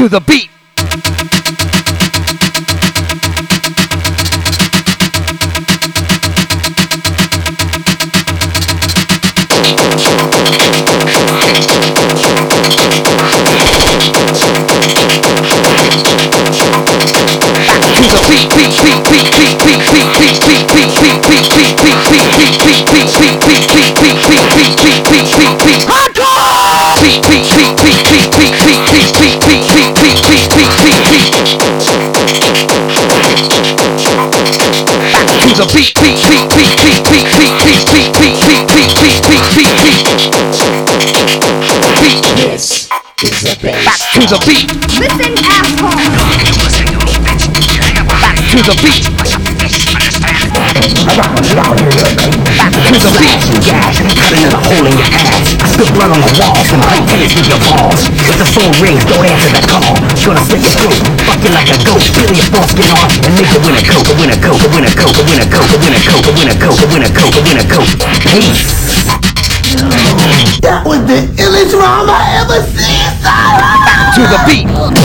To the beat. The beat, beat, beat, beat, beat, beat, beat, beat, beat, beat, beat, beat, beat, beat, beat, beat. Beat. This is the Back bass. to the beat, Listen, asshole. back to the beat. I blood on the walls and play tennis with your balls. If the phone rings, don't answer the call. Gonna slit your throat, fuck you like a goat, peel your foreskin off, and make the winner coat, the winner coat, the winner coat, the winner coat, the winner coat, the winner coat, the winner coat, the winner coat. Peace. That was the illest rhyme I ever seen. To the beat.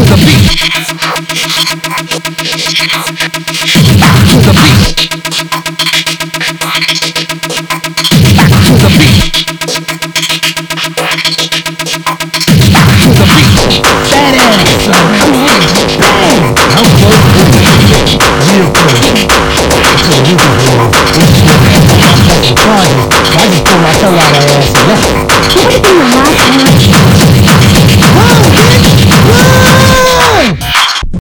To the beat. To the beat. To the beat.